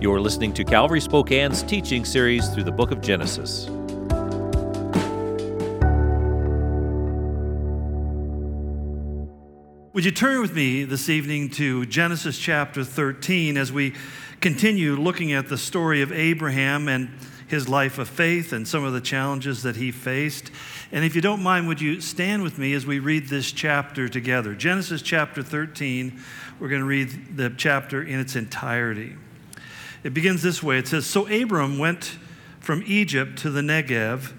You're listening to Calvary Spokane's teaching series through the book of Genesis. Would you turn with me this evening to Genesis chapter 13 as we continue looking at the story of Abraham and his life of faith and some of the challenges that he faced? And if you don't mind, would you stand with me as we read this chapter together? Genesis chapter 13, we're going to read the chapter in its entirety. It begins this way it says, So Abram went from Egypt to the Negev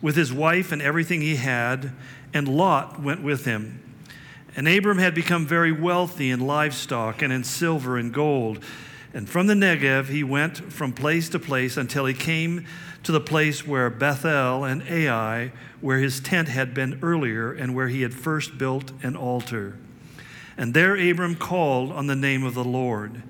with his wife and everything he had, and Lot went with him. And Abram had become very wealthy in livestock and in silver and gold. And from the Negev he went from place to place until he came to the place where Bethel and Ai, where his tent had been earlier and where he had first built an altar. And there Abram called on the name of the Lord.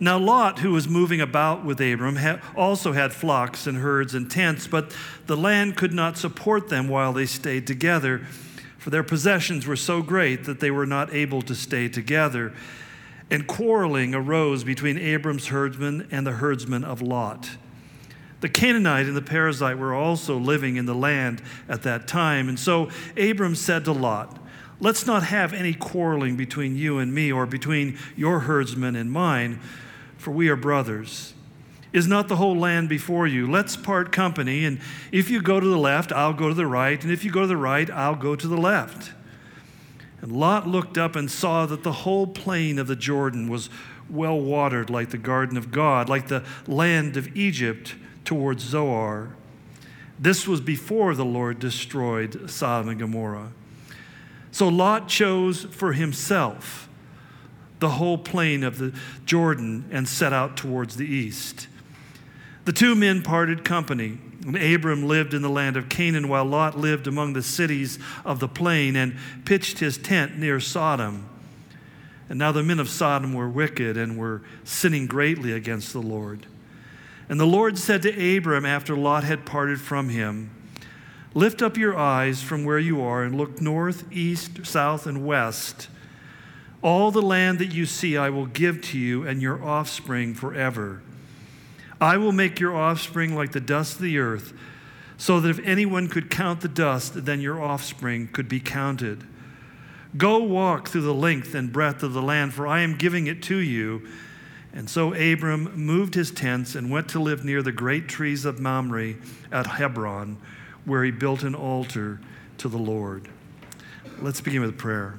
Now, Lot, who was moving about with Abram, also had flocks and herds and tents, but the land could not support them while they stayed together for their possessions were so great that they were not able to stay together. And quarreling arose between Abram's herdsmen and the herdsmen of Lot. The Canaanite and the Perizzite were also living in the land at that time. And so Abram said to Lot, Let's not have any quarreling between you and me, or between your herdsmen and mine, for we are brothers. Is not the whole land before you? Let's part company, and if you go to the left, I'll go to the right, and if you go to the right, I'll go to the left. And Lot looked up and saw that the whole plain of the Jordan was well watered, like the garden of God, like the land of Egypt towards Zoar. This was before the Lord destroyed Sodom and Gomorrah. So Lot chose for himself the whole plain of the Jordan and set out towards the east. The two men parted company. And Abram lived in the land of Canaan, while Lot lived among the cities of the plain and pitched his tent near Sodom. And now the men of Sodom were wicked and were sinning greatly against the Lord. And the Lord said to Abram after Lot had parted from him, Lift up your eyes from where you are and look north, east, south, and west. All the land that you see I will give to you and your offspring forever. I will make your offspring like the dust of the earth, so that if anyone could count the dust, then your offspring could be counted. Go walk through the length and breadth of the land, for I am giving it to you. And so Abram moved his tents and went to live near the great trees of Mamre at Hebron, where he built an altar to the Lord. Let's begin with prayer.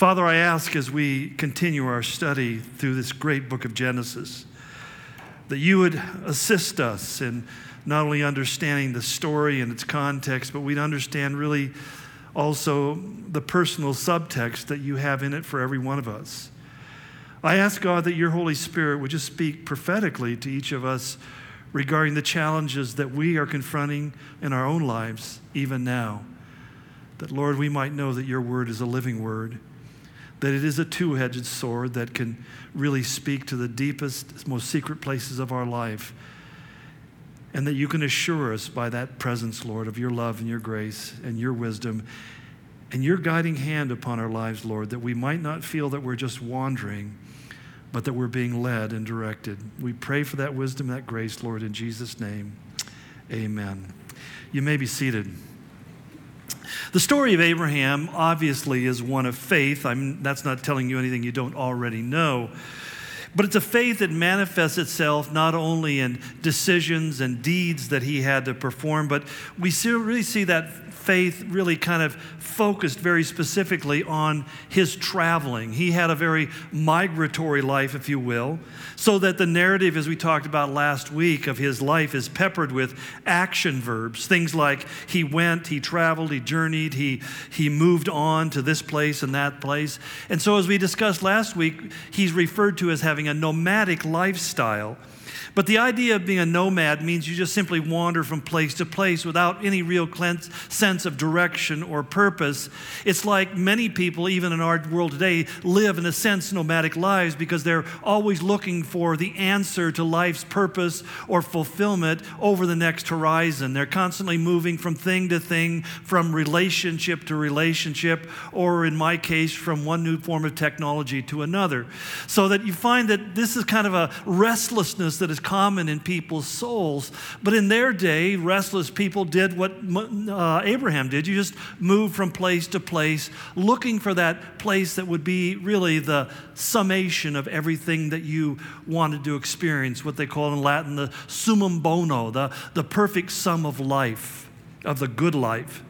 Father, I ask as we continue our study through this great book of Genesis that you would assist us in not only understanding the story and its context, but we'd understand really also the personal subtext that you have in it for every one of us. I ask God that your Holy Spirit would just speak prophetically to each of us regarding the challenges that we are confronting in our own lives, even now. That, Lord, we might know that your word is a living word that it is a two edged sword that can really speak to the deepest, most secret places of our life. And that you can assure us by that presence, Lord, of your love and your grace and your wisdom and your guiding hand upon our lives, Lord, that we might not feel that we're just wandering, but that we're being led and directed. We pray for that wisdom, that grace, Lord, in Jesus' name. Amen. You may be seated. The story of Abraham obviously is one of faith. I'm, that's not telling you anything you don't already know. But it's a faith that manifests itself not only in decisions and deeds that he had to perform, but we see, really see that faith really kind of focused very specifically on his traveling. He had a very migratory life, if you will, so that the narrative, as we talked about last week, of his life is peppered with action verbs. Things like he went, he traveled, he journeyed, he, he moved on to this place and that place. And so, as we discussed last week, he's referred to as having a nomadic lifestyle. But the idea of being a nomad means you just simply wander from place to place without any real sense of direction or purpose. It's like many people, even in our world today, live in a sense nomadic lives because they're always looking for the answer to life's purpose or fulfillment over the next horizon. They're constantly moving from thing to thing, from relationship to relationship, or in my case, from one new form of technology to another. So that you find that this is kind of a restlessness that is common in people's souls. But in their day, restless people did what uh, Abraham did. You just moved from place to place, looking for that place that would be really the summation of everything that you wanted to experience, what they call in Latin the summum bono, the, the perfect sum of life, of the good life.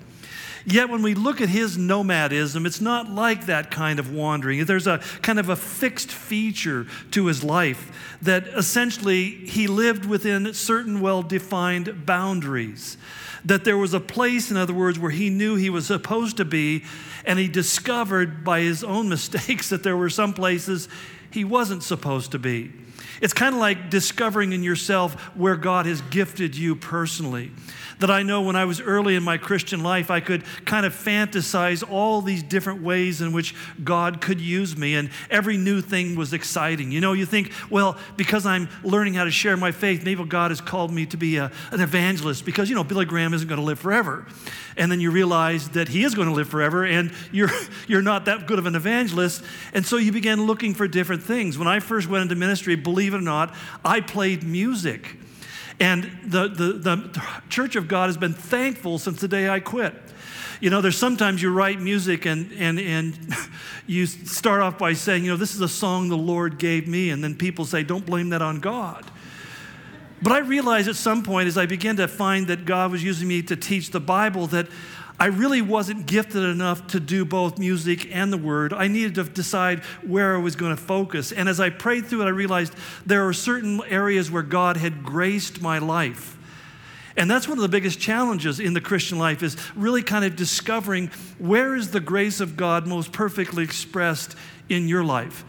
Yet when we look at his nomadism, it's not like that kind of wandering. There's a kind of a fixed feature to his life that essentially he lived within certain well defined boundaries. That there was a place, in other words, where he knew he was supposed to be, and he discovered by his own mistakes that there were some places he wasn't supposed to be. It's kind of like discovering in yourself where God has gifted you personally that I know when I was early in my Christian life, I could kind of fantasize all these different ways in which God could use me, and every new thing was exciting. You know, you think, well, because I'm learning how to share my faith, maybe God has called me to be a, an evangelist because, you know, Billy Graham isn't going to live forever. And then you realize that he is going to live forever, and you're, you're not that good of an evangelist. And so you began looking for different things. When I first went into ministry, believe it or not, I played music. And the, the, the Church of God has been thankful since the day I quit. You know, there's sometimes you write music and, and, and you start off by saying, you know, this is a song the Lord gave me. And then people say, don't blame that on God. But I realized at some point as I began to find that God was using me to teach the Bible that I really wasn't gifted enough to do both music and the word. I needed to decide where I was going to focus. And as I prayed through it, I realized there are certain areas where God had graced my life. And that's one of the biggest challenges in the Christian life is really kind of discovering where is the grace of God most perfectly expressed in your life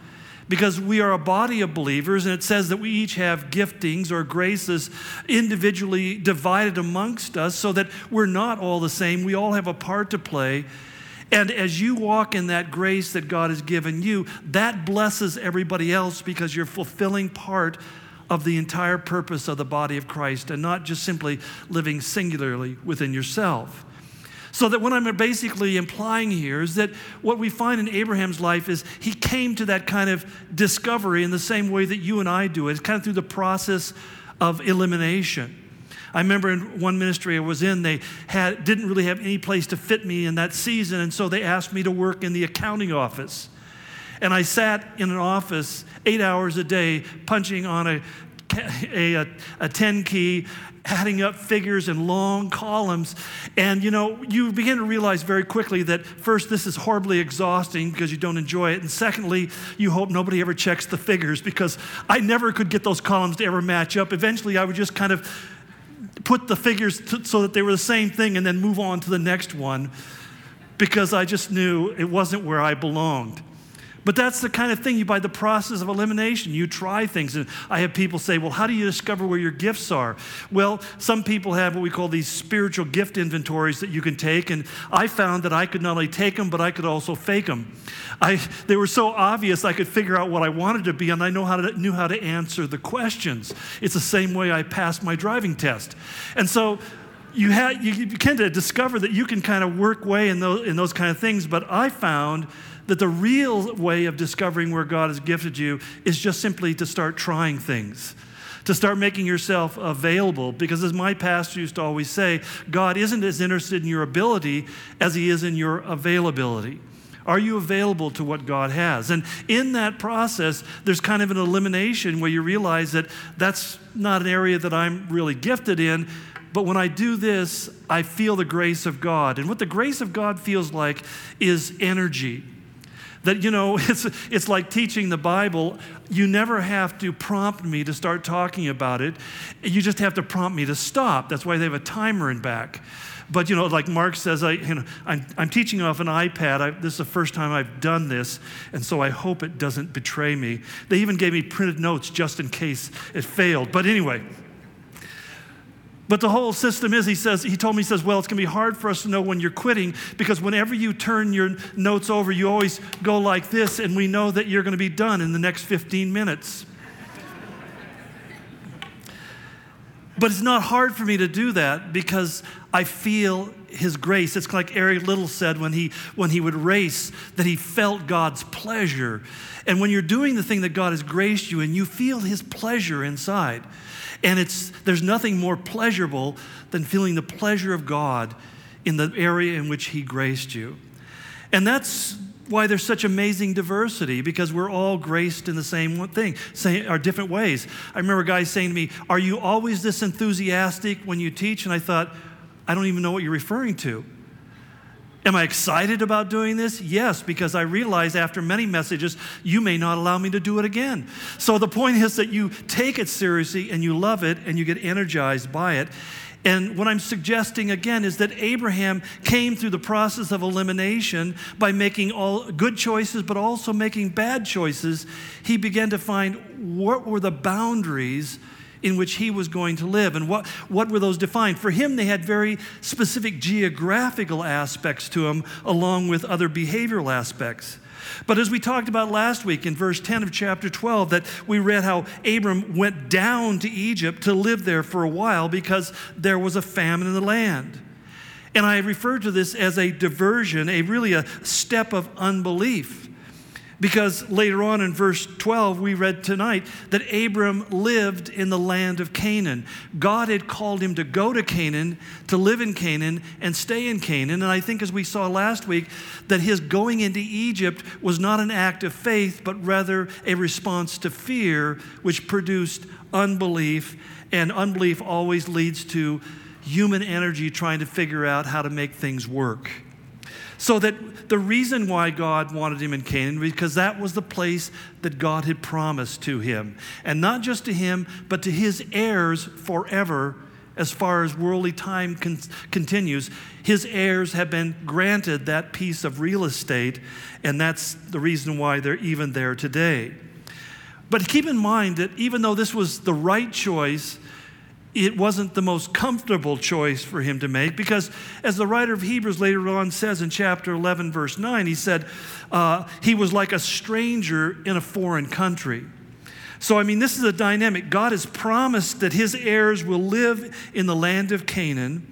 because we are a body of believers, and it says that we each have giftings or graces individually divided amongst us so that we're not all the same. We all have a part to play. And as you walk in that grace that God has given you, that blesses everybody else because you're fulfilling part of the entire purpose of the body of Christ and not just simply living singularly within yourself. So, that what I'm basically implying here is that what we find in Abraham's life is he came to that kind of discovery in the same way that you and I do it. It's kind of through the process of elimination. I remember in one ministry I was in, they had, didn't really have any place to fit me in that season, and so they asked me to work in the accounting office. And I sat in an office eight hours a day, punching on a, a, a 10 key adding up figures in long columns. And you know, you begin to realize very quickly that first, this is horribly exhausting because you don't enjoy it. And secondly, you hope nobody ever checks the figures because I never could get those columns to ever match up. Eventually, I would just kind of put the figures to, so that they were the same thing and then move on to the next one because I just knew it wasn't where I belonged. But that's the kind of thing you, by the process of elimination, you try things. And I have people say, well, how do you discover where your gifts are? Well, some people have what we call these spiritual gift inventories that you can take. And I found that I could not only take them, but I could also fake them. I, they were so obvious, I could figure out what I wanted to be, and I know how to, knew how to answer the questions. It's the same way I passed my driving test. And so, you, have, you, you kind of discover that you can kind of work way in those, in those kind of things, but I found that the real way of discovering where God has gifted you is just simply to start trying things, to start making yourself available. Because as my pastor used to always say, God isn't as interested in your ability as he is in your availability. Are you available to what God has? And in that process, there's kind of an elimination where you realize that that's not an area that I'm really gifted in. But when I do this, I feel the grace of God. And what the grace of God feels like is energy That, you know, it's, it's like teaching the Bible. You never have to prompt me to start talking about it. You just have to prompt me to stop. That's why they have a timer in back. But, you know, like Mark says, I, you know, I'm, I'm teaching off an iPad. I, this is the first time I've done this, and so I hope it doesn't betray me. They even gave me printed notes just in case it failed. But anyway, but the whole system is, he says, he told me, he says, well, it's going to be hard for us to know when you're quitting because whenever you turn your notes over, you always go like this, and we know that you're going to be done in the next 15 minutes. but it's not hard for me to do that because I feel his grace. It's like Eric Liddell said when he, when he would race, that he felt God's pleasure. And when you're doing the thing that God has graced you and you feel his pleasure inside, and it's, there's nothing more pleasurable than feeling the pleasure of God in the area in which He graced you. And that's why there's such amazing diversity because we're all graced in the same thing, same, our different ways. I remember guys saying to me, Are you always this enthusiastic when you teach? And I thought, I don't even know what you're referring to. Am I excited about doing this? Yes, because I realize after many messages, you may not allow me to do it again. So the point is that you take it seriously and you love it and you get energized by it. And what I'm suggesting again is that Abraham came through the process of elimination by making all good choices, but also making bad choices. He began to find what were the boundaries in which he was going to live. And what, what were those defined? For him, they had very specific geographical aspects to them, along with other behavioral aspects. But as we talked about last week in verse 10 of chapter 12, that we read how Abram went down to Egypt to live there for a while because there was a famine in the land. And I refer to this as a diversion, a really a step of unbelief. Because later on in verse 12, we read tonight that Abram lived in the land of Canaan. God had called him to go to Canaan, to live in Canaan, and stay in Canaan. And I think, as we saw last week, that his going into Egypt was not an act of faith, but rather a response to fear, which produced unbelief. And unbelief always leads to human energy trying to figure out how to make things work. So that the reason why God wanted him in Canaan, because that was the place that God had promised to him. And not just to him, but to his heirs forever, as far as worldly time con- continues. His heirs have been granted that piece of real estate, and that's the reason why they're even there today. But keep in mind that even though this was the right choice, it wasn't the most comfortable choice for him to make because, as the writer of Hebrews later on says in chapter 11, verse 9, he said, uh, he was like a stranger in a foreign country. So, I mean, this is a dynamic. God has promised that his heirs will live in the land of Canaan,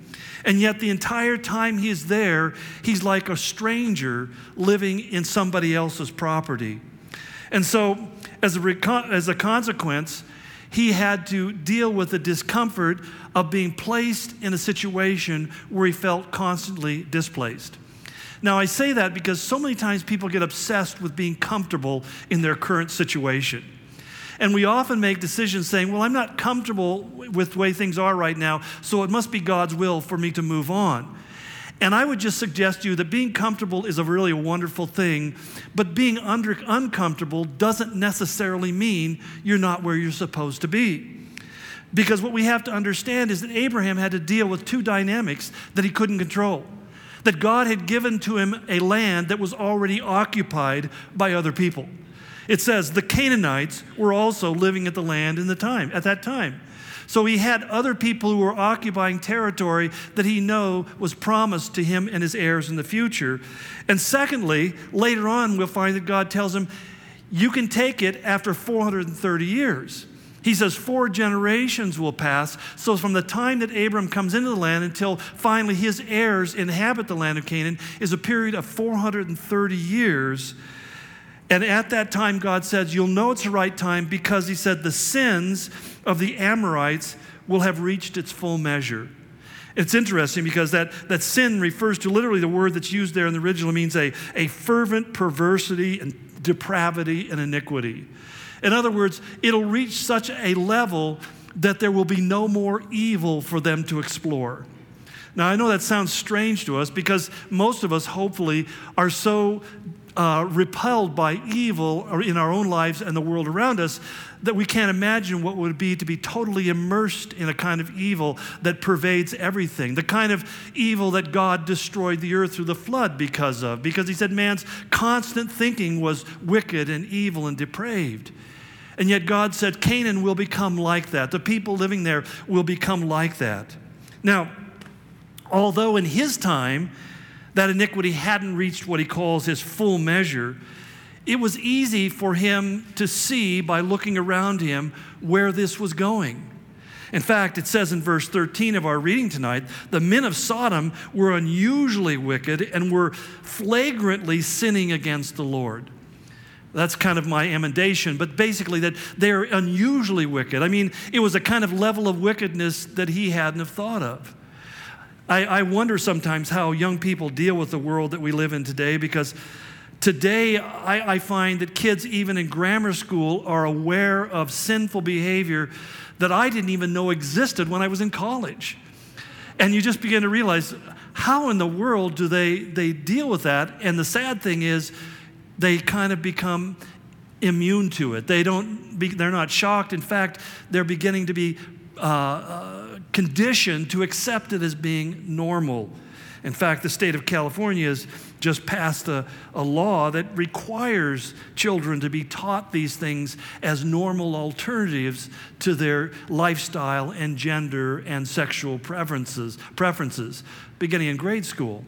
and yet the entire time he is there, he's like a stranger living in somebody else's property. And so, as a, as a consequence, he had to deal with the discomfort of being placed in a situation where he felt constantly displaced. Now, I say that because so many times people get obsessed with being comfortable in their current situation. And we often make decisions saying, Well, I'm not comfortable with the way things are right now, so it must be God's will for me to move on. And I would just suggest to you that being comfortable is a really wonderful thing, but being under, uncomfortable doesn't necessarily mean you're not where you're supposed to be. Because what we have to understand is that Abraham had to deal with two dynamics that he couldn't control. That God had given to him a land that was already occupied by other people. It says the Canaanites were also living at the land in the time at that time. So he had other people who were occupying territory that he know was promised to him and his heirs in the future. And secondly, later on we'll find that God tells him, you can take it after 430 years. He says four generations will pass. So, from the time that Abram comes into the land until finally his heirs inhabit the land of Canaan is a period of 430 years. And at that time, God says, You'll know it's the right time because He said, The sins of the Amorites will have reached its full measure. It's interesting because that, that sin refers to literally the word that's used there in the original means a, a fervent perversity and depravity and iniquity. In other words, it'll reach such a level that there will be no more evil for them to explore. Now, I know that sounds strange to us because most of us, hopefully, are so uh, repelled by evil in our own lives and the world around us that we can't imagine what would be to be totally immersed in a kind of evil that pervades everything. The kind of evil that God destroyed the earth through the flood because of, because he said man's constant thinking was wicked and evil and depraved. And yet God said Canaan will become like that. The people living there will become like that. Now, although in his time that iniquity hadn't reached what he calls his full measure, it was easy for him to see by looking around him where this was going. In fact, it says in verse 13 of our reading tonight the men of Sodom were unusually wicked and were flagrantly sinning against the Lord. That's kind of my emendation, but basically that they're unusually wicked. I mean, it was a kind of level of wickedness that he hadn't have thought of. I, I wonder sometimes how young people deal with the world that we live in today because Today, I, I, find that kids, even in grammar school, are aware of sinful behavior that I didn't even know existed when I was in college. And you just begin to realize how in the world do they, they deal with that? And the sad thing is, they kind of become immune to it. They don't be, they're not shocked. In fact, they're beginning to be uh, uh, conditioned to accept it as being normal. In fact, the state of California has just passed a, a law that requires children to be taught these things as normal alternatives to their lifestyle and gender and sexual preferences, preferences beginning in grade school.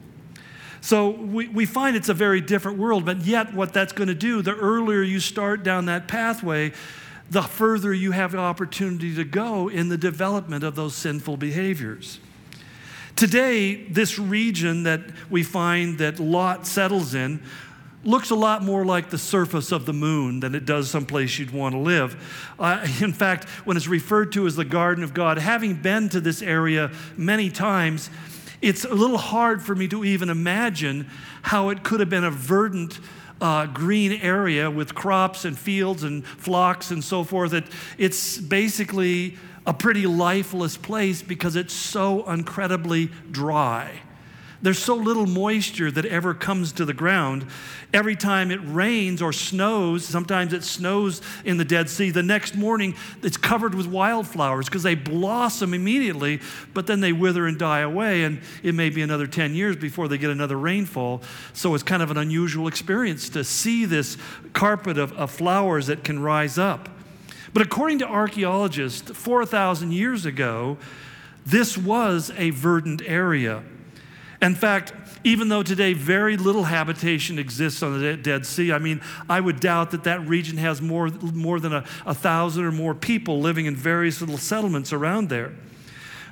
So we, we find it's a very different world, but yet, what that's going to do, the earlier you start down that pathway, the further you have the opportunity to go in the development of those sinful behaviors. Today, this region that we find that Lot settles in looks a lot more like the surface of the moon than it does someplace you'd want to live. Uh, in fact, when it's referred to as the Garden of God, having been to this area many times, it's a little hard for me to even imagine how it could have been a verdant uh, green area with crops and fields and flocks and so forth. It, it's basically a pretty lifeless place because it's so incredibly dry. There's so little moisture that ever comes to the ground. Every time it rains or snows, sometimes it snows in the Dead Sea, the next morning it's covered with wildflowers because they blossom immediately, but then they wither and die away. And it may be another 10 years before they get another rainfall. So it's kind of an unusual experience to see this carpet of, of flowers that can rise up. But according to archaeologists, 4,000 years ago, this was a verdant area. In fact, even though today very little habitation exists on the Dead Sea, I mean, I would doubt that that region has more, more than a, a thousand or more people living in various little settlements around there.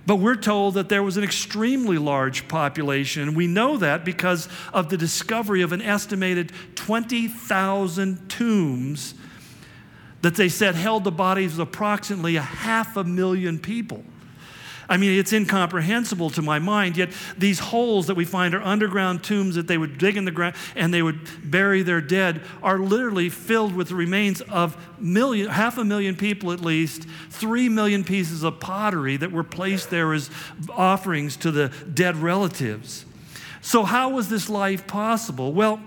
But we're told that there was an extremely large population. And we know that because of the discovery of an estimated 20,000 tombs that they said held the bodies of approximately a half a million people. I mean, it's incomprehensible to my mind, yet these holes that we find are underground tombs that they would dig in the ground and they would bury their dead are literally filled with the remains of million, half a million people at least, three million pieces of pottery that were placed there as offerings to the dead relatives. So, how was this life possible? Well,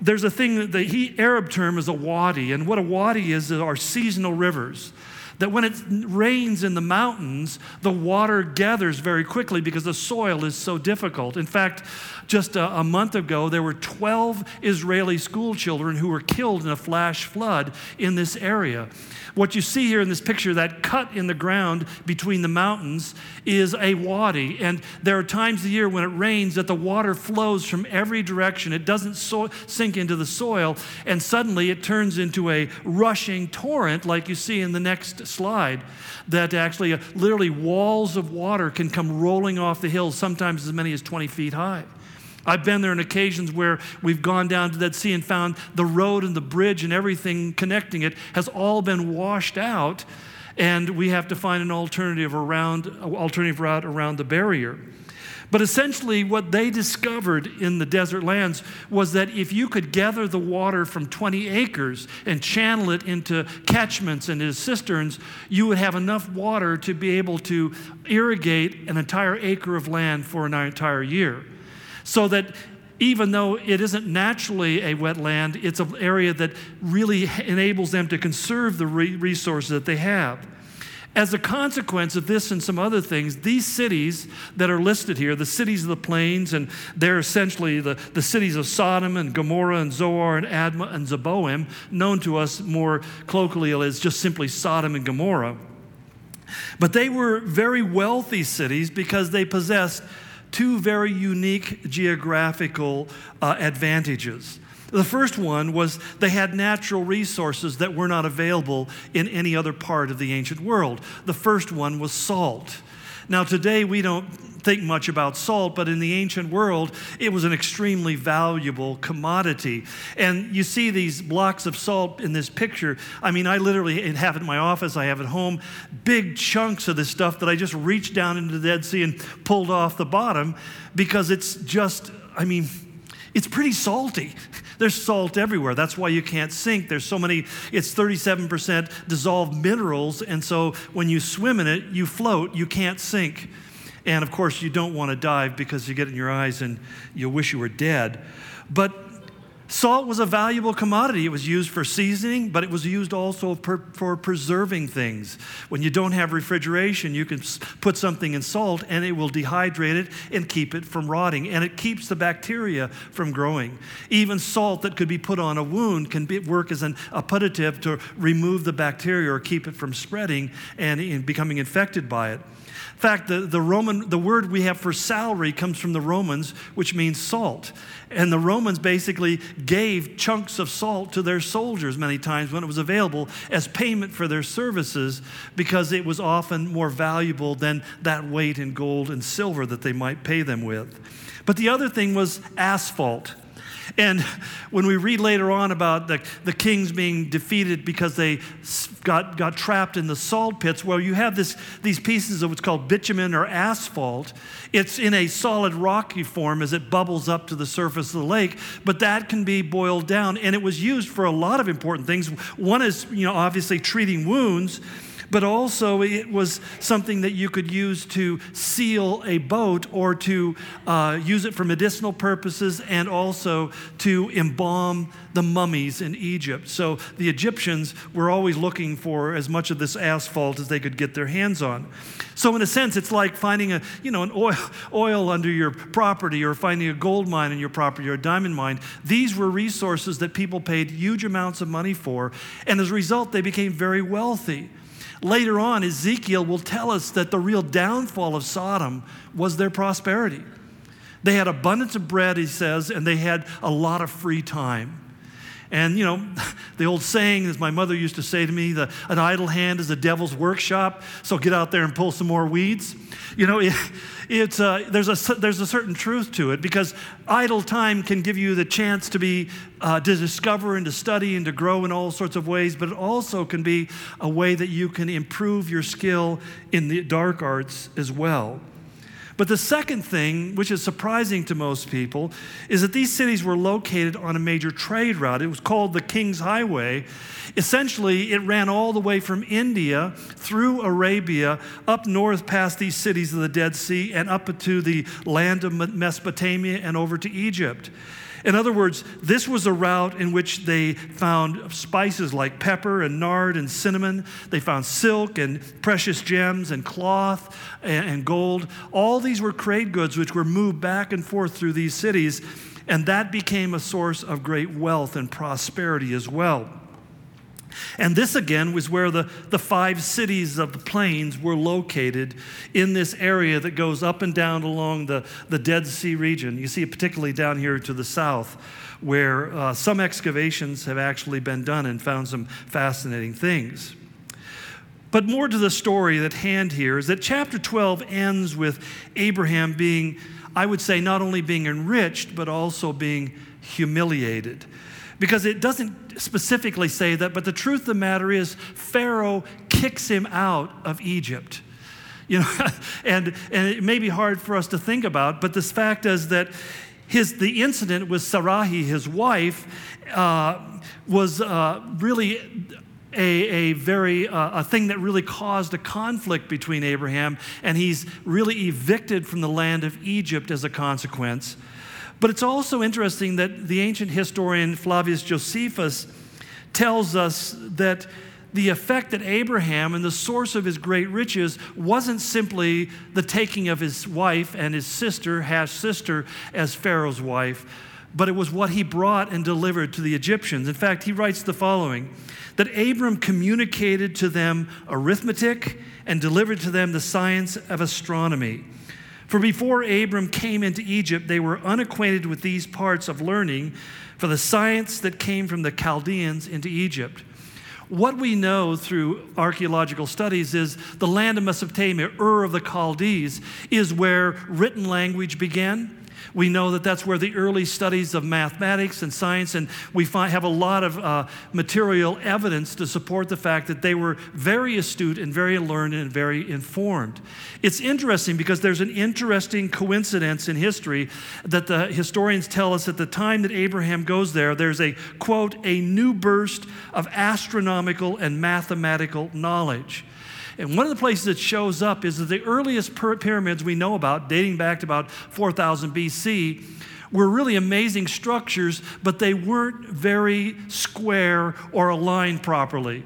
there's a thing the Arab term is a wadi, and what a wadi is are seasonal rivers that when it rains in the mountains, the water gathers very quickly because the soil is so difficult. In fact, just a, a, month ago, there were 12 Israeli school children who were killed in a flash flood in this area. What you see here in this picture, that cut in the ground between the mountains, is a wadi. And there are times of the year when it rains that the water flows from every direction. It doesn't so- sink into the soil, and suddenly it turns into a rushing torrent, like you see in the next slide, that actually uh, literally walls of water can come rolling off the hills, sometimes as many as 20 feet high. I've been there on occasions where we've gone down to that sea and found the road and the bridge and everything connecting it has all been washed out, and we have to find an alternative around alternative route around the barrier. But essentially, what they discovered in the desert lands was that if you could gather the water from 20 acres and channel it into catchments and into cisterns, you would have enough water to be able to irrigate an entire acre of land for an entire year. So that even though it isn't naturally a wetland, it's an area that really enables them to conserve the resources that they have. As a consequence of this and some other things, these cities that are listed here, the cities of the plains, and they're essentially the, the cities of Sodom and Gomorrah and Zoar and Admah and Zeboim, known to us more colloquially as just simply Sodom and Gomorrah. But they were very wealthy cities because they possessed two very unique geographical uh, advantages. The first one was they had natural resources that were not available in any other part of the ancient world. The first one was salt. Now, today we don't think much about salt, but in the ancient world, it was an extremely valuable commodity. And you see these blocks of salt in this picture. I mean, I literally have it in my office, I have at home, big chunks of this stuff that I just reached down into the Dead Sea and pulled off the bottom because it's just, I mean, it's pretty salty. There's salt everywhere. That's why you can't sink. There's so many, it's 37% dissolved minerals. And so when you swim in it, you float, you can't sink. And of course, you don't want to dive because you get in your eyes and you wish you were dead. But Salt was a valuable commodity. It was used for seasoning, but it was used also per, for preserving things. When you don't have refrigeration, you can put something in salt and it will dehydrate it and keep it from rotting. And it keeps the bacteria from growing. Even salt that could be put on a wound can be, work as an, a putative to remove the bacteria or keep it from spreading and, and becoming infected by it. In fact, the, the Roman, the word we have for salary comes from the Romans, which means salt. And the Romans basically gave chunks of salt to their soldiers many times when it was available as payment for their services because it was often more valuable than that weight in gold and silver that they might pay them with. But the other thing was asphalt. And when we read later on about the, the kings being defeated because they got, got trapped in the salt pits, well, you have this, these pieces of what's called bitumen or asphalt. It's in a solid rocky form as it bubbles up to the surface of the lake, but that can be boiled down. And it was used for a lot of important things. One is, you know, obviously treating wounds but also it was something that you could use to seal a boat or to uh, use it for medicinal purposes and also to embalm the mummies in Egypt. So the Egyptians were always looking for as much of this asphalt as they could get their hands on. So in a sense, it's like finding a, you know, an oil, oil under your property or finding a gold mine in your property or a diamond mine. These were resources that people paid huge amounts of money for, and as a result, they became very wealthy. Later on, Ezekiel will tell us that the real downfall of Sodom was their prosperity. They had abundance of bread, he says, and they had a lot of free time. And, you know, the old saying, as my mother used to say to me, the, an idle hand is the devil's workshop, so get out there and pull some more weeds. You know, it, it's, uh, there's, a, there's a certain truth to it because idle time can give you the chance to be, uh, to discover and to study and to grow in all sorts of ways, but it also can be a way that you can improve your skill in the dark arts as well. But the second thing, which is surprising to most people, is that these cities were located on a major trade route. It was called the King's Highway. Essentially, it ran all the way from India through Arabia, up north past these cities of the Dead Sea, and up to the land of Mesopotamia and over to Egypt. In other words, this was a route in which they found spices like pepper and nard and cinnamon. They found silk and precious gems and cloth and, gold. All these were trade goods which were moved back and forth through these cities, and that became a source of great wealth and prosperity as well. And this again was where the, the five cities of the plains were located in this area that goes up and down along the, the Dead Sea region. You see it particularly down here to the south, where uh, some excavations have actually been done and found some fascinating things. But more to the story at hand here is that chapter 12 ends with Abraham being, I would say, not only being enriched, but also being humiliated because it doesn't specifically say that, but the truth of the matter is, Pharaoh kicks him out of Egypt. You know, and, and it may be hard for us to think about, but this fact is that his, the incident with Sarai, his wife, uh, was uh, really a, a very uh, a thing that really caused a conflict between Abraham, and he's really evicted from the land of Egypt as a consequence. But it's also interesting that the ancient historian Flavius Josephus tells us that the effect that Abraham and the source of his great riches wasn't simply the taking of his wife and his sister, half sister, as Pharaoh's wife, but it was what he brought and delivered to the Egyptians. In fact, he writes the following that Abram communicated to them arithmetic and delivered to them the science of astronomy. For before Abram came into Egypt, they were unacquainted with these parts of learning, for the science that came from the Chaldeans into Egypt. What we know through archaeological studies is the land of Mesopotamia, Ur of the Chaldees, is where written language began we know that that's where the early studies of mathematics and science, and we find, have a lot of uh, material evidence to support the fact that they were very astute and very learned and very informed. It's interesting because there's an interesting coincidence in history that the historians tell us at the time that Abraham goes there, there's a quote, a new burst of astronomical and mathematical knowledge. And one of the places it shows up is that the earliest pyramids we know about, dating back to about 4000 BC, were really amazing structures, but they weren't very square or aligned properly.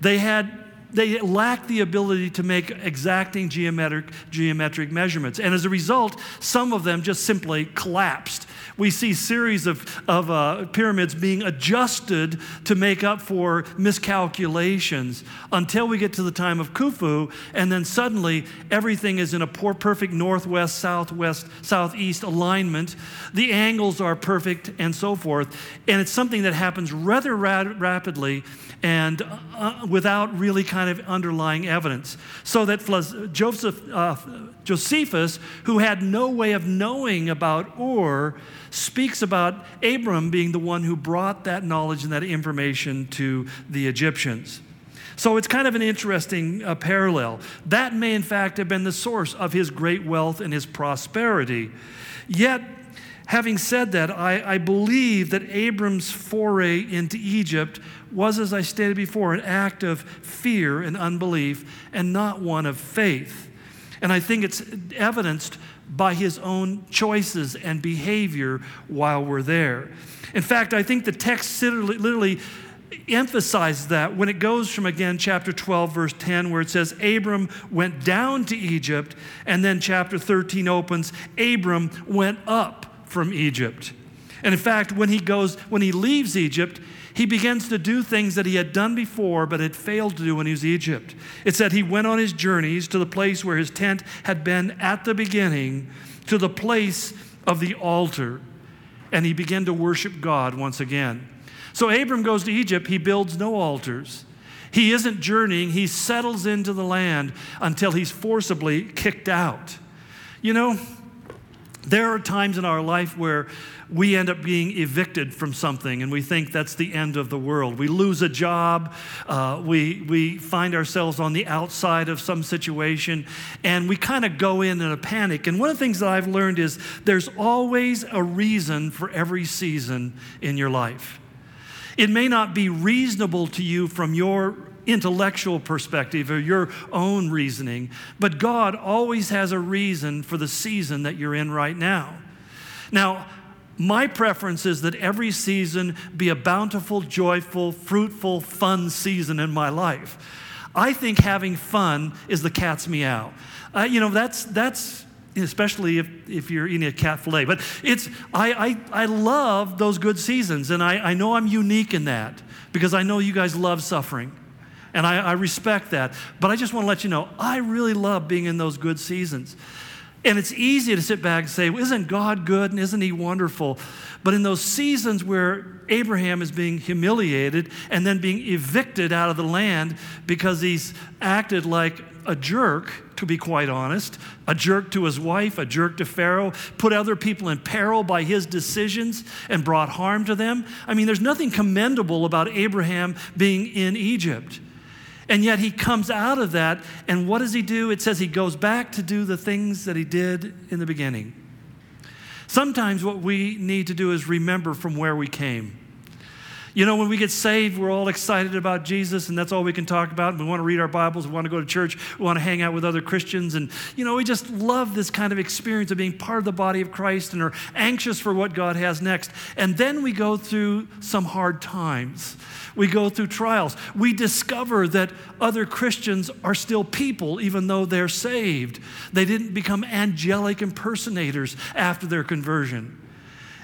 They had they lacked the ability to make exacting geometric, geometric measurements. And as a result, some of them just simply collapsed we see series of, of uh, pyramids being adjusted to make up for miscalculations until we get to the time of Khufu, and then suddenly everything is in a poor, perfect northwest, southwest, southeast alignment. The angles are perfect, and so forth. And it's something that happens rather ra- rapidly and uh, without really kind of underlying evidence. So that Joseph, uh, Josephus, who had no way of knowing about Ur, speaks about Abram being the one who brought that knowledge and that information to the Egyptians. So it's kind of an interesting uh, parallel. That may, in fact, have been the source of his great wealth and his prosperity. Yet, having said that, I, I believe that Abram's foray into Egypt was, as I stated before, an act of fear and unbelief and not one of faith. And I think it's evidenced by his own choices and behavior while we're there. In fact, I think the text literally emphasizes that when it goes from again chapter 12 verse 10 where it says Abram went down to Egypt and then chapter 13 opens Abram went up from Egypt. And in fact, when he goes when he leaves Egypt, he begins to do things that he had done before but had failed to do when he was in Egypt. It said he went on his journeys to the place where his tent had been at the beginning, to the place of the altar, and he began to worship God once again. So Abram goes to Egypt, he builds no altars. He isn't journeying, he settles into the land until he's forcibly kicked out. You know, there are times in our life where we end up being evicted from something and we think that's the end of the world. We lose a job, uh, we, we find ourselves on the outside of some situation, and we kind of go in in a panic. And one of the things that I've learned is there's always a reason for every season in your life. It may not be reasonable to you from your intellectual perspective or your own reasoning, but God always has a reason for the season that you're in right now. Now, my preference is that every season be a bountiful, joyful, fruitful, fun season in my life. I think having fun is the cat's meow. Uh, you know, that's, that's especially if, if you're eating a cat fillet. But it's, I, I, I love those good seasons, and I, I know I'm unique in that because I know you guys love suffering. And I, I respect that. But I just want to let you know, I really love being in those good seasons. And it's easy to sit back and say, well, Isn't God good and isn't He wonderful? But in those seasons where Abraham is being humiliated and then being evicted out of the land because he's acted like a jerk, to be quite honest, a jerk to his wife, a jerk to Pharaoh, put other people in peril by his decisions and brought harm to them. I mean, there's nothing commendable about Abraham being in Egypt. And yet he comes out of that, and what does he do? It says he goes back to do the things that he did in the beginning. Sometimes what we need to do is remember from where we came. You know, when we get saved, we're all excited about Jesus, and that's all we can talk about. We want to read our Bibles, we want to go to church, we want to hang out with other Christians. And, you know, we just love this kind of experience of being part of the body of Christ and are anxious for what God has next. And then we go through some hard times. We go through trials. We discover that other Christians are still people, even though they're saved. They didn't become angelic impersonators after their conversion.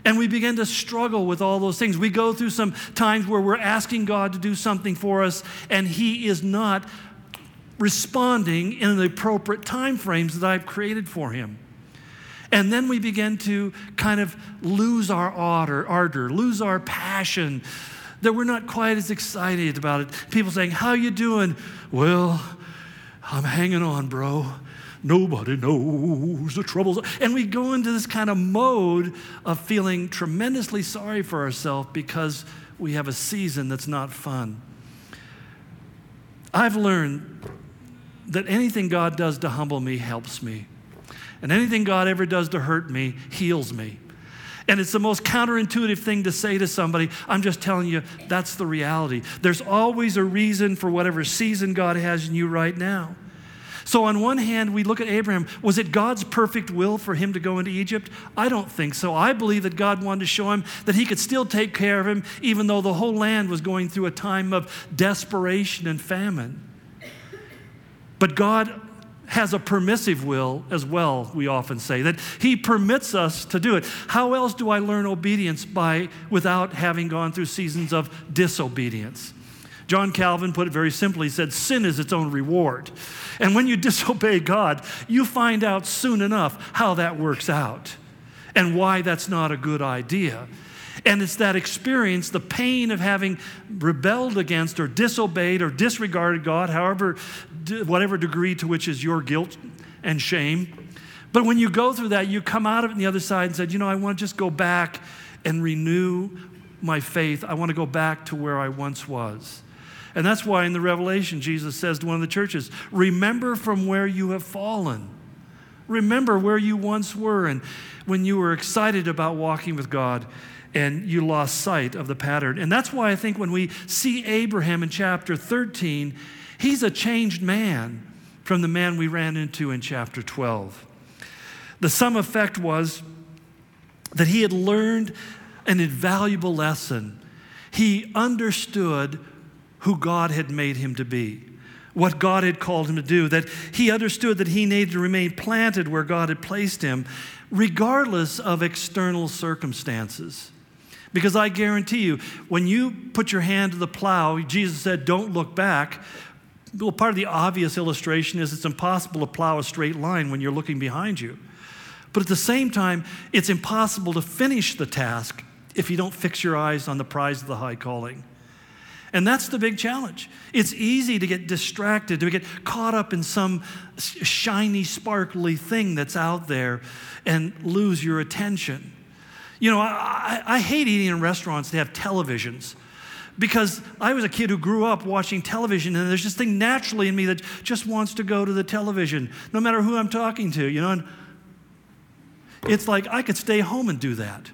And we begin to struggle with all those things. We go through some times where we're asking God to do something for us, and He is not responding in the appropriate time frames that I've created for Him. And then we begin to kind of lose our ardor, ardor, lose our passion, that we're not quite as excited about it. People saying, How you doing? Well, I'm hanging on, bro. Nobody knows the troubles. And we go into this kind of mode of feeling tremendously sorry for ourselves because we have a season that's not fun. I've learned that anything God does to humble me helps me. And anything God ever does to hurt me heals me. And it's the most counterintuitive thing to say to somebody. I'm just telling you, that's the reality. There's always a reason for whatever season God has in you right now. So, on one hand, we look at Abraham. Was it God's perfect will for him to go into Egypt? I don't think so. I believe that God wanted to show him that he could still take care of him, even though the whole land was going through a time of desperation and famine. But God has a permissive will as well, we often say, that he permits us to do it. How else do I learn obedience by without having gone through seasons of disobedience? John Calvin put it very simply. He said, Sin is its own reward. And when you disobey God, you find out soon enough how that works out and why that's not a good idea. And it's that experience, the pain of having rebelled against or disobeyed or disregarded God, however, whatever degree to which is your guilt and shame. But when you go through that, you come out of it on the other side and said, you know, I want to just go back and renew my faith. I want to go back to where I once was. And that's why in the Revelation, Jesus says to one of the churches, Remember from where you have fallen. Remember where you once were and when you were excited about walking with God and you lost sight of the pattern. And that's why I think when we see Abraham in chapter 13, he's a changed man from the man we ran into in chapter 12. The sum effect was that he had learned an invaluable lesson. He understood who God had made him to be, what God had called him to do, that he understood that he needed to remain planted where God had placed him, regardless of external circumstances. Because I guarantee you, when you put your hand to the plow, Jesus said, Don't look back. Well, part of the obvious illustration is it's impossible to plow a straight line when you're looking behind you. But at the same time, it's impossible to finish the task if you don't fix your eyes on the prize of the high calling. And that's the big challenge. It's easy to get distracted, to get caught up in some shiny, sparkly thing that's out there and lose your attention. You know, I, I, hate eating in restaurants that have televisions because I was a kid who grew up watching television, and there's this thing naturally in me that just wants to go to the television, no matter who I'm talking to, you know. And it's like I could stay home and do that.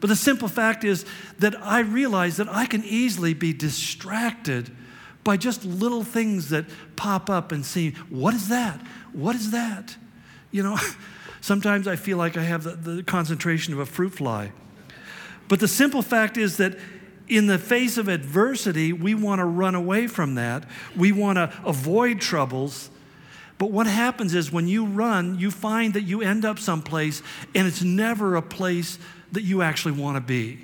But the simple fact is that I realize that I can easily be distracted by just little things that pop up and see, what is that? What is that? You know, sometimes I feel like I have the, the concentration of a fruit fly. But the simple fact is that in the face of adversity, we want to run away from that. We want to avoid troubles. But what happens is when you run, you find that you end up someplace and it's never a place that you actually want to be.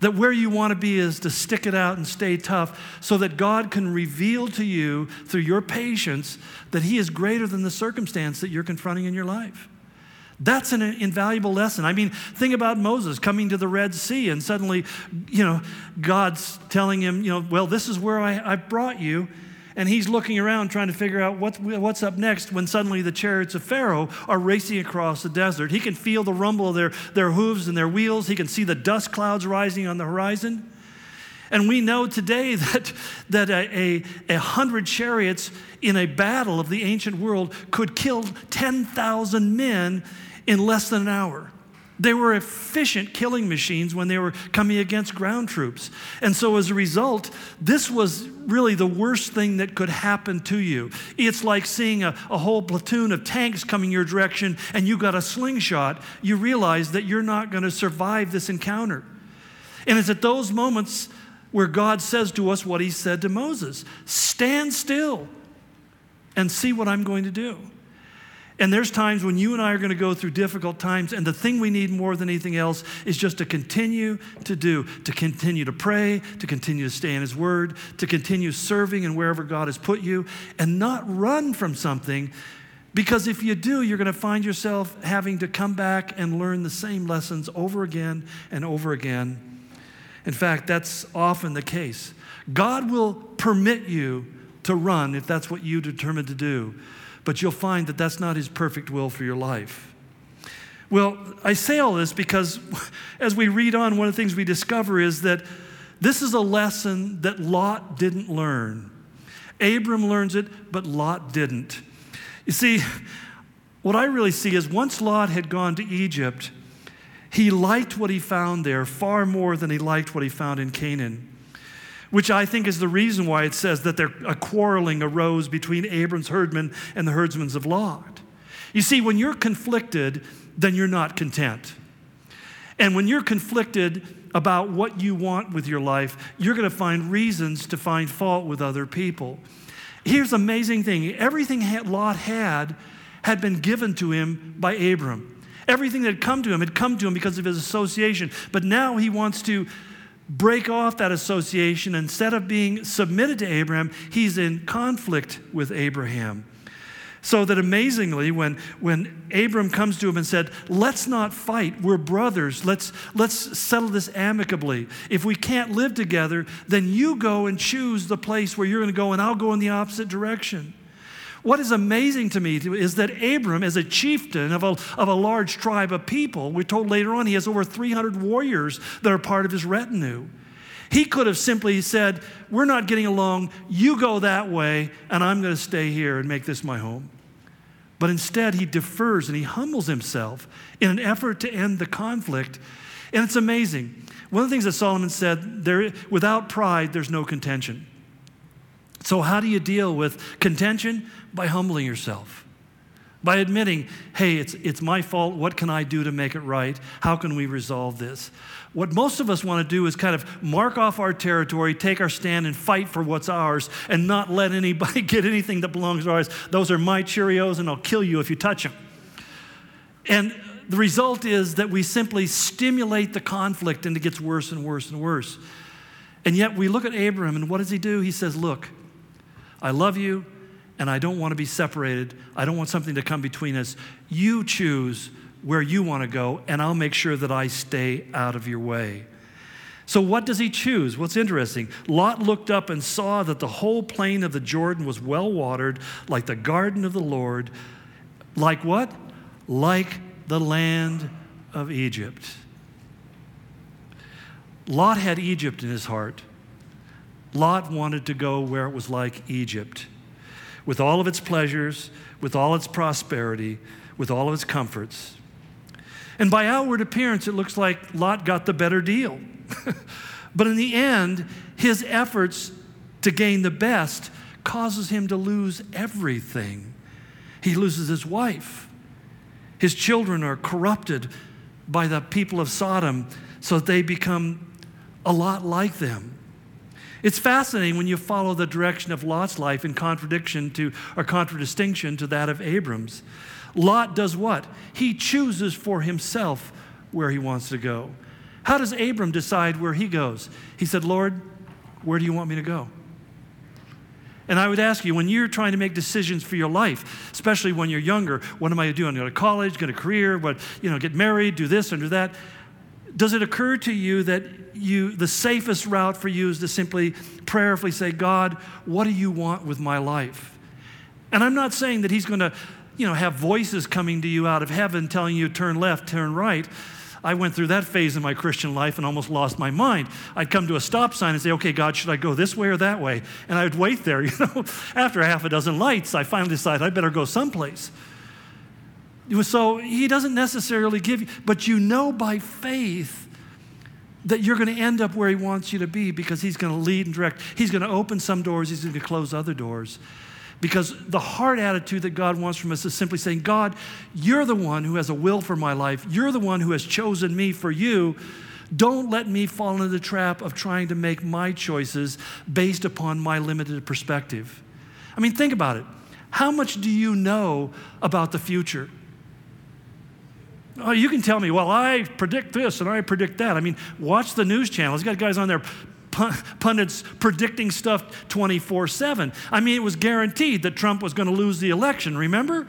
That where you want to be is to stick it out and stay tough so that God can reveal to you through your patience that He is greater than the circumstance that you're confronting in your life. That's an invaluable lesson. I mean, think about Moses coming to the Red Sea and suddenly, you know, God's telling him, you know, well, this is where I, I brought you and he's looking around trying to figure out what, what's up next when suddenly the chariots of Pharaoh are racing across the desert. He can feel the rumble of their, their hooves and their wheels, he can see the dust clouds rising on the horizon. And we know today that, that a, a, a, hundred chariots in a battle of the ancient world could kill 10,000 men in less than an hour. They were efficient killing machines when they were coming against ground troops. And so, as a result, this was really the worst thing that could happen to you. It's like seeing a, a whole platoon of tanks coming your direction and you got a slingshot. You realize that you're not going to survive this encounter. And it's at those moments where God says to us what he said to Moses Stand still and see what I'm going to do. And there's times when you and I are going to go through difficult times, and the thing we need more than anything else is just to continue to do, to continue to pray, to continue to stay in His Word, to continue serving in wherever God has put you, and not run from something. Because if you do, you're going to find yourself having to come back and learn the same lessons over again and over again. In fact, that's often the case. God will permit you to run if that's what you determine to do but you'll find that that's not His perfect will for your life. Well, I say all this because as we read on, one of the things we discover is that this is a lesson that Lot didn't learn. Abram learns it, but Lot didn't. You see, what I really see is once Lot had gone to Egypt, he liked what he found there far more than he liked what he found in Canaan which I think is the reason why it says that there, a quarreling arose between Abram's herdmen and the herdsmen of Lot. You see, when you're conflicted, then you're not content. And when you're conflicted about what you want with your life, you're going to find reasons to find fault with other people. Here's the amazing thing everything Lot had had been given to him by Abram. Everything that had come to him had come to him because of his association. But now he wants to break off that association. Instead of being submitted to Abraham, he's in conflict with Abraham. So that amazingly, when, when Abram comes to him and said, Let's not fight, we're brothers, let's, let's settle this amicably. If we can't live together, then you go and choose the place where you're going to go, and I'll go in the opposite direction. What is amazing to me is that Abram, as a chieftain of a, of a large tribe of people, we're told later on he has over 300 warriors that are part of his retinue. He could have simply said, We're not getting along, you go that way, and I'm going to stay here and make this my home. But instead, he defers and he humbles himself in an effort to end the conflict. And it's amazing. One of the things that Solomon said, there, without pride, there's no contention. So, how do you deal with contention? By humbling yourself, by admitting, hey, it's, it's my fault. What can I do to make it right? How can we resolve this? What most of us want to do is kind of mark off our territory, take our stand, and fight for what's ours, and not let anybody get anything that belongs to ours. Those are my Cheerios, and I'll kill you if you touch them. And the result is that we simply stimulate the conflict, and it gets worse and worse and worse. And yet we look at Abraham, and what does he do? He says, Look, I love you and I don't want to be separated. I don't want something to come between us. You choose where you want to go, and I'll make sure that I stay out of your way. So, what does he choose? What's interesting? Lot looked up and saw that the whole plain of the Jordan was well watered, like the garden of the Lord. Like what? Like the land of Egypt. Lot had Egypt in his heart. Lot wanted to go where it was like Egypt, with all of its pleasures, with all its prosperity, with all of its comforts. And by outward appearance, it looks like Lot got the better deal. but in the end, his efforts to gain the best causes him to lose everything. He loses his wife. His children are corrupted by the people of Sodom so that they become a lot like them. It's fascinating when you follow the direction of Lot's life in contradiction to or contradistinction to that of Abram's. Lot does what? He chooses for himself where he wants to go. How does Abram decide where he goes? He said, Lord, where do you want me to go? And I would ask you, when you're trying to make decisions for your life, especially when you're younger, what am I doing? Go to college, get a career, what, you know, get married, do this and do that. Does it occur to you that you, the safest route for you is to simply prayerfully say, God, what do you want with my life? And I'm not saying that He's going to, you know, have voices coming to you out of heaven telling you turn left, turn right. I went through that phase in my Christian life and almost lost my mind. I'd come to a stop sign and say, okay, God, should I go this way or that way? And I'd wait there, you know. After half a dozen lights, I finally decided I better go someplace. So he doesn't necessarily give you, but you know by faith that you're going to end up where he wants you to be because he's going to lead and direct. He's going to open some doors, he's going to close other doors. Because the heart attitude that God wants from us is simply saying, God, you're the one who has a will for my life. You're the one who has chosen me for you. Don't let me fall into the trap of trying to make my choices based upon my limited perspective. I mean, think about it. How much do you know about the future? Oh, you can tell me, well, I predict this and I predict that. I mean, watch the news channels. got guys on there pundits predicting stuff 24 7. I mean, it was guaranteed that Trump was going to lose the election, remember?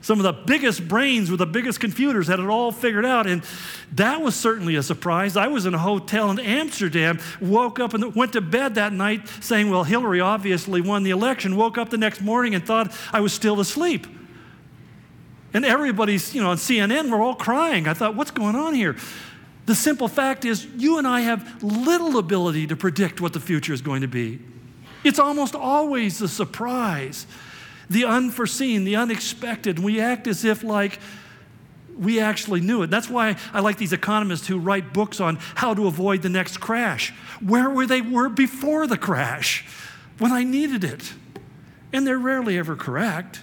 Some of the biggest brains with the biggest computers had it all figured out, and that was certainly a surprise. I was in a hotel in Amsterdam, woke up and went to bed that night saying, Well, Hillary obviously won the election. Woke up the next morning and thought I was still asleep. And everybody's, you know, on CNN, we're all crying. I thought, What's going on here? The simple fact is, you and I have little ability to predict what the future is going to be. It's almost always a surprise, the unforeseen, the unexpected. We act as if, like, we actually knew it. That's why I like these economists who write books on how to avoid the next crash. Where were they were before the crash when I needed it? And they're rarely ever correct.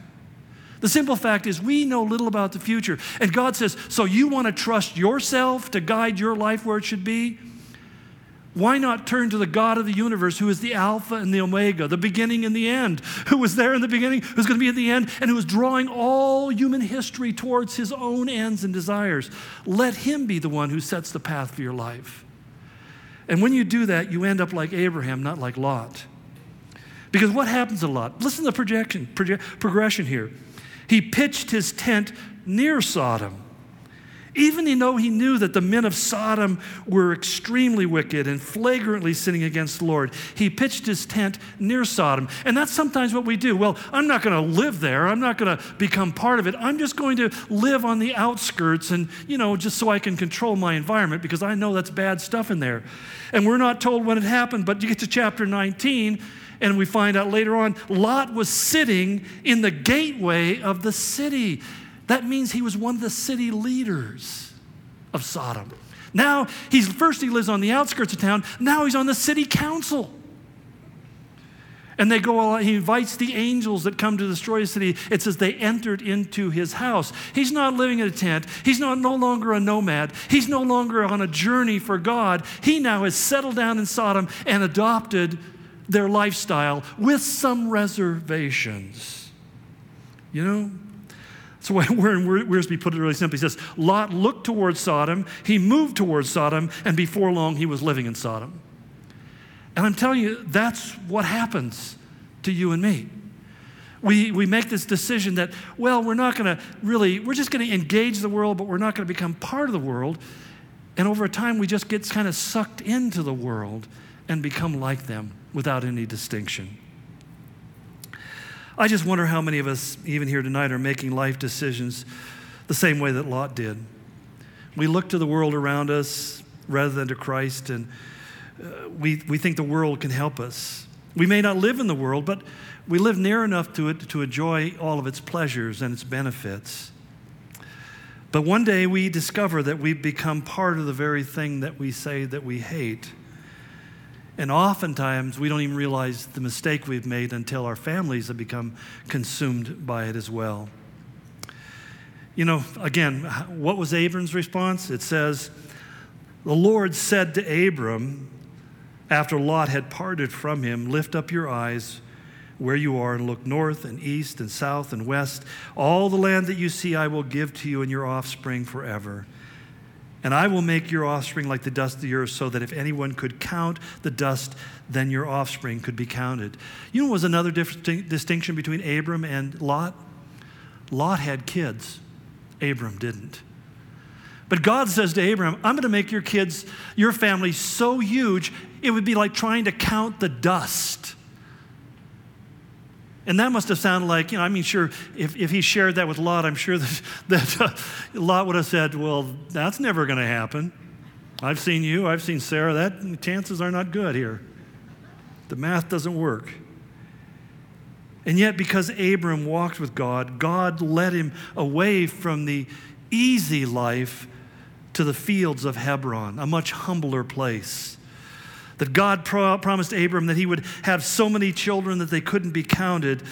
The simple fact is, we know little about the future. And God says, So you want to trust yourself to guide your life where it should be? Why not turn to the God of the universe who is the Alpha and the Omega, the beginning and the end, who was there in the beginning, who's going to be at the end, and who is drawing all human history towards his own ends and desires? Let him be the one who sets the path for your life. And when you do that, you end up like Abraham, not like Lot. Because what happens a lot? Listen to the projection, proje- progression here. He pitched his tent near Sodom. Even though he knew that the men of Sodom were extremely wicked and flagrantly sinning against the Lord, he pitched his tent near Sodom. And that's sometimes what we do. Well, I'm not going to live there. I'm not going to become part of it. I'm just going to live on the outskirts and, you know, just so I can control my environment because I know that's bad stuff in there. And we're not told when it happened, but you get to chapter 19 and we find out later on, Lot was sitting in the gateway of the city. That means he was one of the city leaders of Sodom. Now, he's first he lives on the outskirts of town, now he's on the city council. And they go, he invites the angels that come to destroy the city. It says they entered into his house. He's not living in a tent. He's not, no longer a nomad. He's no longer on a journey for God. He now has settled down in Sodom and adopted their lifestyle with some reservations. You know? So Warren Wiersbe put it really simply. He says, Lot looked towards Sodom, he moved towards Sodom, and before long he was living in Sodom. And I'm telling you, that's what happens to you and me. We, we make this decision that, well, we're not going to really, we're just going to engage the world, but we're not going to become part of the world. And over time, we just get kind of sucked into the world and become like them without any distinction. I just wonder how many of us, even here tonight, are making life decisions the same way that Lot did. We look to the world around us rather than to Christ, and uh, we, we think the world can help us. We may not live in the world, but we live near enough to it to enjoy all of its pleasures and its benefits. But one day we discover that we've become part of the very thing that we say that we hate. And oftentimes, we don't even realize the mistake we've made until our families have become consumed by it as well. You know, again, what was Abram's response? It says, The Lord said to Abram, after Lot had parted from him, Lift up your eyes where you are and look north and east and south and west. All the land that you see, I will give to you and your offspring forever. And I will make your offspring like the dust of the earth, so that if anyone could count the dust, then your offspring could be counted. You know what was another distinction between Abram and Lot? Lot had kids, Abram didn't. But God says to Abram, I'm going to make your kids, your family so huge, it would be like trying to count the dust. And that must have sounded like, you know, I mean, sure, if, if he shared that with Lot, I'm sure that, that uh, Lot would have said, well, that's never going to happen. I've seen you, I've seen Sarah, that chances are not good here. The math doesn't work. And yet, because Abram walked with God, God led him away from the easy life to the fields of Hebron, a much humbler place. That God pro- promised Abram that he would have so many children that they couldn't be counted.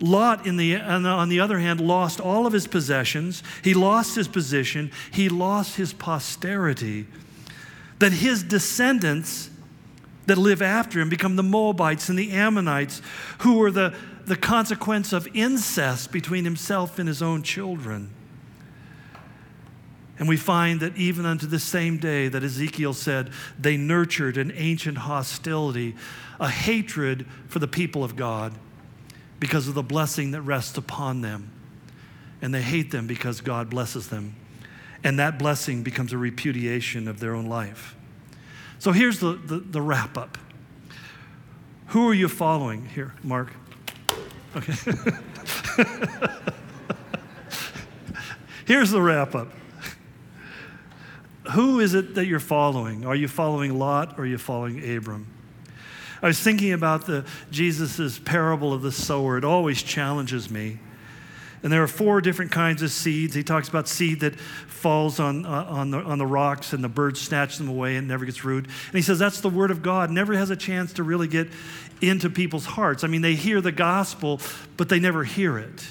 Lot, in the, on the other hand, lost all of his possessions. He lost his position. He lost his posterity. That his descendants that live after him become the Moabites and the Ammonites, who were the, the consequence of incest between himself and his own children. And we find that even unto the same day that Ezekiel said, they nurtured an ancient hostility, a hatred for the people of God because of the blessing that rests upon them. And they hate them because God blesses them. And that blessing becomes a repudiation of their own life. So here's the, the, the wrap up. Who are you following here, Mark? Okay. here's the wrap up. Who is it that you're following? Are you following Lot or are you following Abram? I was thinking about the Jesus' parable of the sower. It always challenges me. And there are four different kinds of seeds. He talks about seed that falls on, uh, on, the, on the rocks and the birds snatch them away and never gets rooted. And he says that's the word of God. Never has a chance to really get into people's hearts. I mean, they hear the gospel, but they never hear it.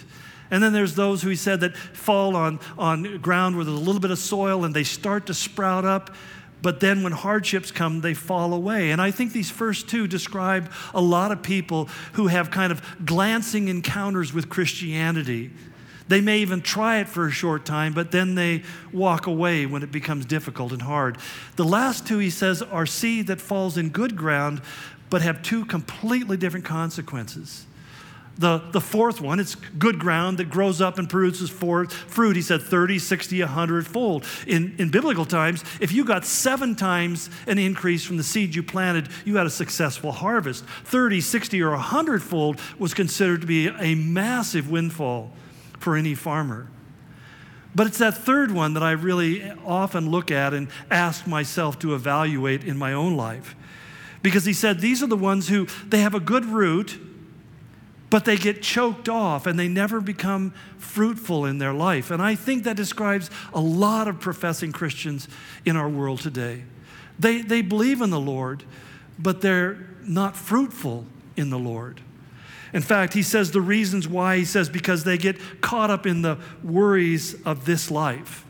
And then there's those who he said that fall on, on ground where there's a little bit of soil and they start to sprout up. But then when hardships come, they fall away. And I think these first two describe a lot of people who have kind of glancing encounters with Christianity. They may even try it for a short time, but then they walk away when it becomes difficult and hard. The last two, he says, are seed that falls in good ground, but have two completely different consequences. The, the fourth one, it's good ground that grows up and produces fruit. He said 30, 60, 100 fold. In, in biblical times, if you got seven times an increase from the seed you planted, you had a successful harvest. 30, 60, or 100 fold was considered to be a massive windfall for any farmer. But it's that third one that I really often look at and ask myself to evaluate in my own life. Because he said these are the ones who they have a good root but they get choked off and they never become fruitful in their life. And I think that describes a lot of professing Christians in our world today. They, they believe in the Lord, but they're not fruitful in the Lord. In fact, he says the reasons why, he says because they get caught up in the worries of this life.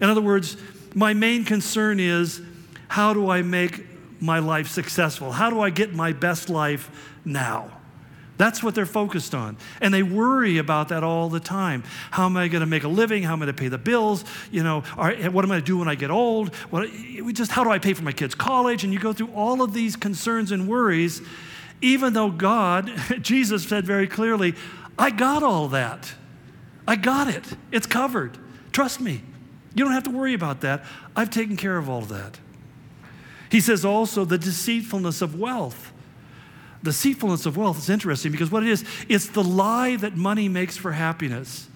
In other words, my main concern is how do I make my life successful? How do I get my best life now? That's what they're focused on. And they worry about that all the time. How am I going to make a living? How am I going to pay the bills? You know, what am I going to do when I get old? What, just how do I pay for my kids' college? And you go through all of these concerns and worries, even though God, Jesus said very clearly, I got all that. I got it. It's covered. Trust me. You don't have to worry about that. I've taken care of all of that. He says also the deceitfulness of wealth deceitfulness of wealth is interesting because what it is, it's the lie that money makes for happiness.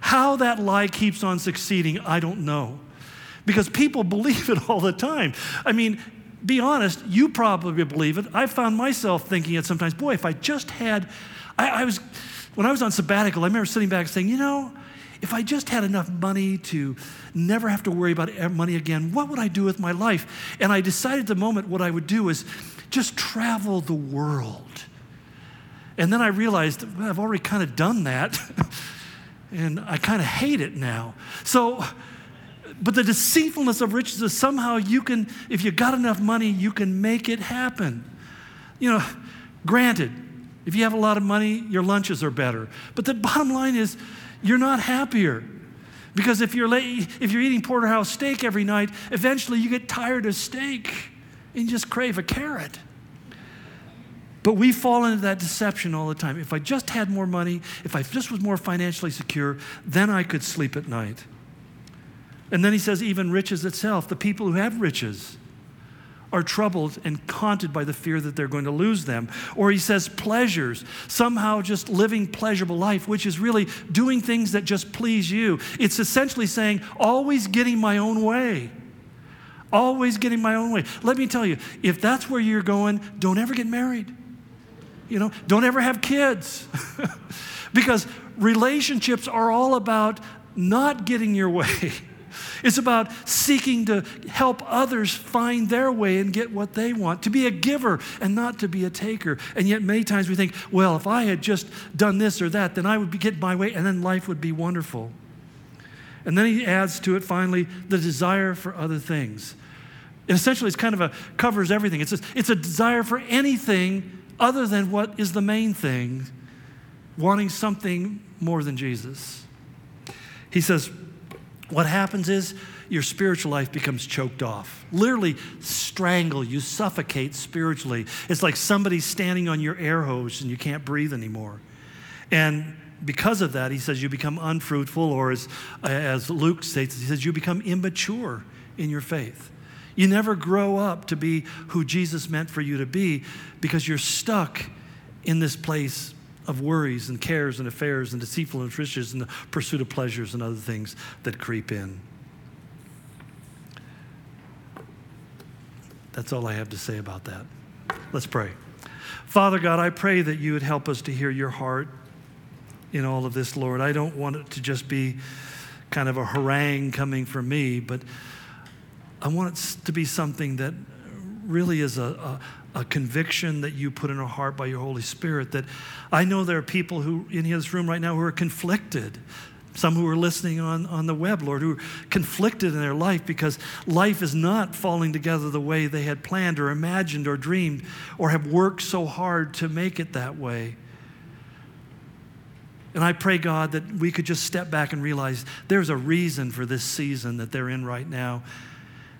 How that lie keeps on succeeding, I don't know. Because people believe it all the time. I mean, be honest, you probably believe it. I found myself thinking it sometimes, boy, if I just had, I, I was, when I was on sabbatical, I remember sitting back saying, you know, if I just had enough money to never have to worry about money again, what would I do with my life? And I decided the moment what I would do is just travel the world. And then I realized, well, I've already kind of done that. and I kind of hate it now. So, but the deceitfulness of riches is somehow you can, if you got enough money, you can make it happen. You know, granted, if you have a lot of money, your lunches are better. But the bottom line is, you're not happier. Because if you're, if you're eating porterhouse steak every night, eventually you get tired of steak and just crave a carrot. But we fall into that deception all the time. If I just had more money, if I just was more financially secure, then I could sleep at night. And then he says, even riches itself, the people who have riches are troubled and haunted by the fear that they're going to lose them. Or he says pleasures, somehow just living pleasurable life, which is really doing things that just please you. It's essentially saying, always getting my own way. Always getting my own way. Let me tell you, if that's where you're going, don't ever get married. You know, don't ever have kids. because relationships are all about not getting your way. It's about seeking to help others find their way and get what they want, to be a giver and not to be a taker. And yet, many times we think, well, if I had just done this or that, then I would get my way and then life would be wonderful. And then he adds to it finally the desire for other things. And essentially, it's kind of a covers everything. It's a, it's a desire for anything other than what is the main thing, wanting something more than Jesus. He says, what happens is your spiritual life becomes choked off. Literally strangle, you suffocate spiritually. It's like somebody standing on your air hose and you can't breathe anymore. And because of that, he says you become unfruitful, or as, as Luke states, he says you become immature in your faith. You never grow up to be who Jesus meant for you to be because you're stuck in this place of worries and cares and affairs and deceitful riches and the pursuit of pleasures and other things that creep in. That's all I have to say about that. Let's pray. Father God, I pray that you would help us to hear your heart in all of this, Lord. I don't want it to just be kind of a harangue coming from me, but I want it to be something that really is a, a, a, conviction that you put in our heart by your Holy Spirit. That I know there are people who in this room right now who are conflicted. Some who are listening on, on the web, Lord, who are conflicted in their life because life is not falling together the way they had planned or imagined or dreamed or have worked so hard to make it that way. And I pray, God, that we could just step back and realize there's a reason for this season that they're in right now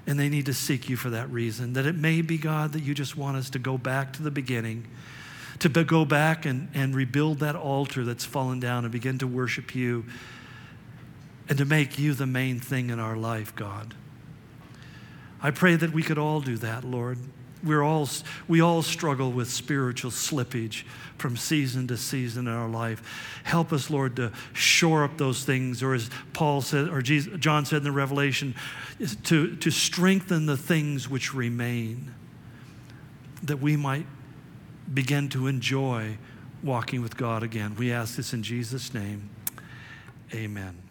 and they need to seek you for that reason. That it may be, God, that you just want us to go back to the beginning, to be, go back and, and rebuild that altar that's fallen down and begin to worship you, and to make you the main thing in our life, God. I pray that we could all do that, Lord. We're all, we all struggle with spiritual slippage from season to season in our life. Help us, Lord, to shore up those things, or as Paul said, or Jesus, John said in the Revelation, to, to strengthen the things which remain, that we might begin to enjoy walking with God again. We ask this in Jesus' name. Amen.